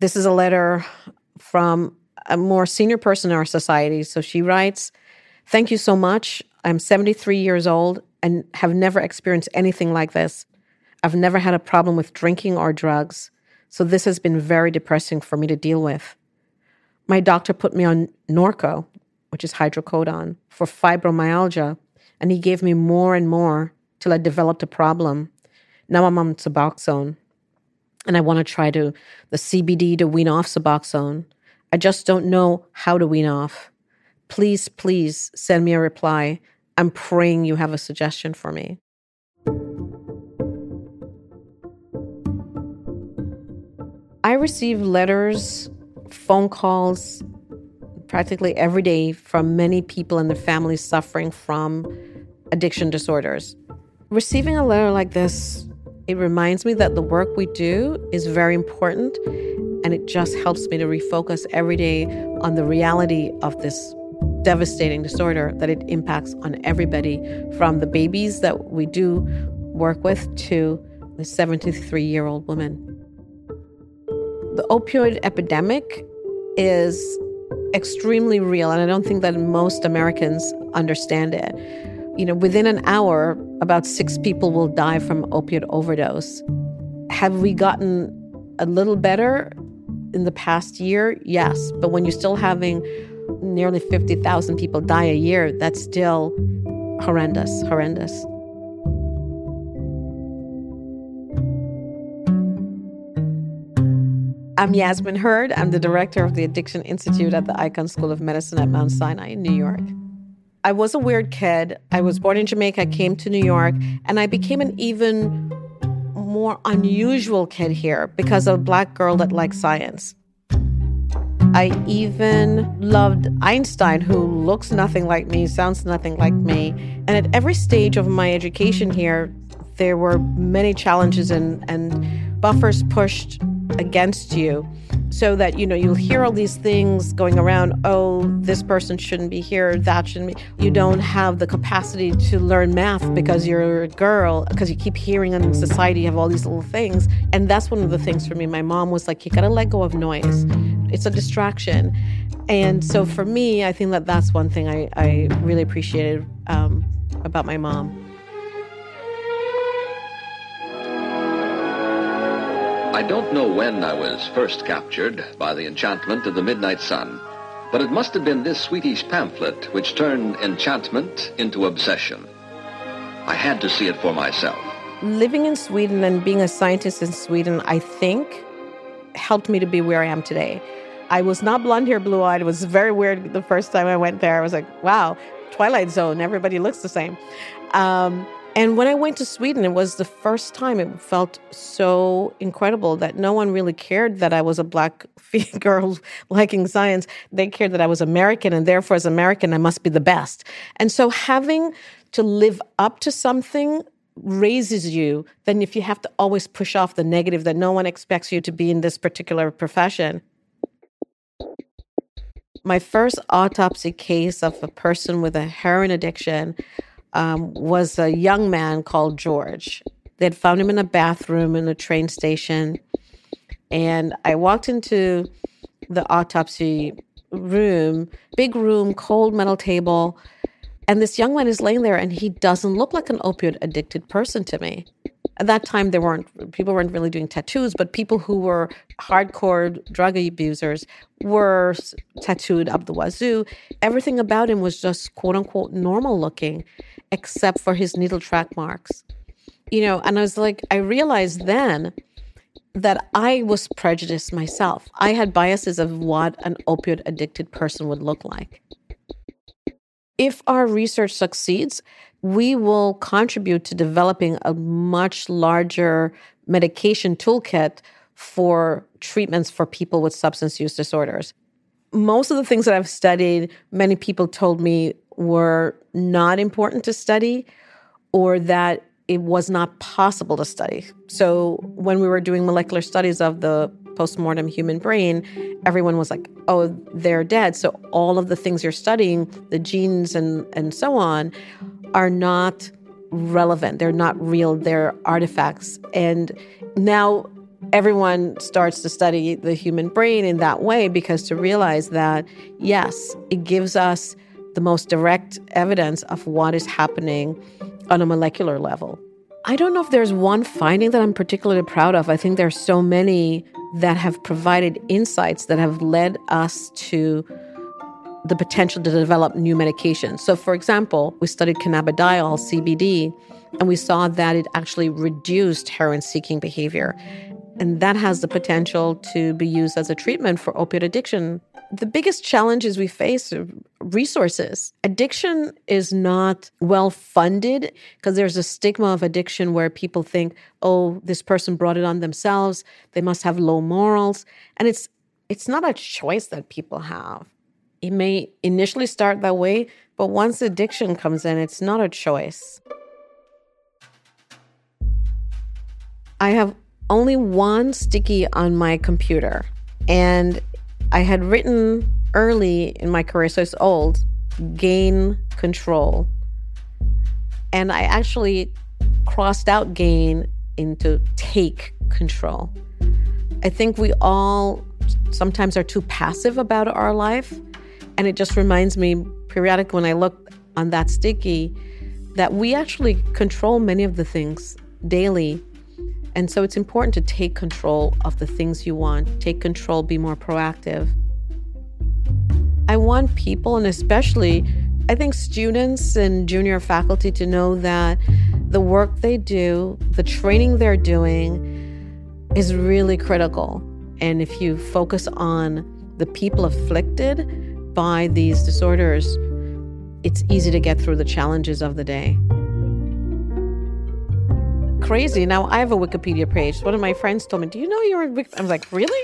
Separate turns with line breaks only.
This is a letter from a more senior person in our society. So she writes, Thank you so much. I'm 73 years old and have never experienced anything like this. I've never had a problem with drinking or drugs. So this has been very depressing for me to deal with. My doctor put me on Norco, which is hydrocodone, for fibromyalgia, and he gave me more and more till I developed a problem. Now I'm on Suboxone, and I want to try to the CBD to wean off Suboxone. I just don't know how to wean off. Please, please send me a reply. I'm praying you have a suggestion for me. I receive letters, phone calls practically every day from many people and their families suffering from addiction disorders. Receiving a letter like this, it reminds me that the work we do is very important and it just helps me to refocus every day on the reality of this devastating disorder that it impacts on everybody from the babies that we do work with to the 73 year old woman. The opioid epidemic is extremely real, and I don't think that most Americans understand it. You know, within an hour, about six people will die from opioid overdose. Have we gotten a little better in the past year? Yes. But when you're still having nearly 50,000 people die a year, that's still horrendous, horrendous. I'm Yasmin Hurd. I'm the director of the Addiction Institute at the Icahn School of Medicine at Mount Sinai in New York. I was a weird mm. kid. I was born in Jamaica, came to New York, and I became an even more unusual kid here because of a black girl that liked science. I even loved Einstein, who looks nothing like me, sounds nothing like me. And at every stage of my education here, there were many challenges and, and buffers pushed against you so that you know you'll hear all these things going around oh this person shouldn't be here that shouldn't be you don't have the capacity to learn math because you're a girl because you keep hearing in society you have all these little things. And that's one of the things for me. My mom was like you gotta let go of noise. It's a distraction. And so for me i think that that's one thing i, I really appreciated um, about my mom
I don't know when I was first captured by the enchantment of the midnight sun, but it must have been this Swedish pamphlet which turned enchantment into obsession. I had to see it for myself.
Living in Sweden and being a scientist in Sweden, I think, helped me to be where I am today. I was not blonde hair, blue eyed. It was very weird the first time I went there. I was like, wow, Twilight Zone, everybody looks the same. Um, and when I went to Sweden, it was the first time it felt so incredible that no one really cared that I was a black girl liking science. They cared that I was American, and therefore, as American, I must be the best. And so, having to live up to something raises you than if you have to always push off the negative that no one expects you to be in this particular profession. My first autopsy case of a person with a heroin addiction um, was a young man called George. They had found him in a bathroom in a train station. And I walked into the autopsy room, big room, cold metal table. And this young man is laying there and he doesn't look like an opioid addicted person to me. At that time, there weren't people weren't really doing tattoos, but people who were hardcore drug abusers were tattooed up the wazoo. Everything about him was just quote unquote normal looking except for his needle track marks. You know, and I was like, I realized then that I was prejudiced myself. I had biases of what an opioid addicted person would look like. If our research succeeds, we will contribute to developing a much larger medication toolkit for treatments for people with substance use disorders. Most of the things that I've studied, many people told me were not important to study or that it was not possible to study. So when we were doing molecular studies of the postmortem human brain, everyone was like, oh, they're dead. So all of the things you're studying, the genes and, and so on, are not relevant. They're not real. They're artifacts. And now everyone starts to study the human brain in that way because to realize that, yes, it gives us the most direct evidence of what is happening on a molecular level. I don't know if there's one finding that I'm particularly proud of. I think there's so many that have provided insights that have led us to the potential to develop new medications. So, for example, we studied cannabidiol, CBD, and we saw that it actually reduced heroin seeking behavior. And that has the potential to be used as a treatment for opiate addiction the biggest challenges we face are resources. Addiction is not well funded because there's a stigma of addiction where people think, oh, this person brought it on themselves. They must have low morals. And it's it's not a choice that people have. It may initially start that way, but once addiction comes in, it's not a choice. I have only one sticky on my computer. And I had written early in my career, so it's old, gain control. And I actually crossed out gain into take control. I think we all sometimes are too passive about our life. And it just reminds me periodically when I look on that sticky that we actually control many of the things daily and so it's important to take control of the things you want, take control, be more proactive. I want people, and especially I think students and junior faculty, to know that the work they do, the training they're doing, is really critical. And if you focus on the people afflicted by these disorders, it's easy to get through the challenges of the day crazy. Now I have a Wikipedia page. One of my friends told me, "Do you know you're?" I was like, "Really?"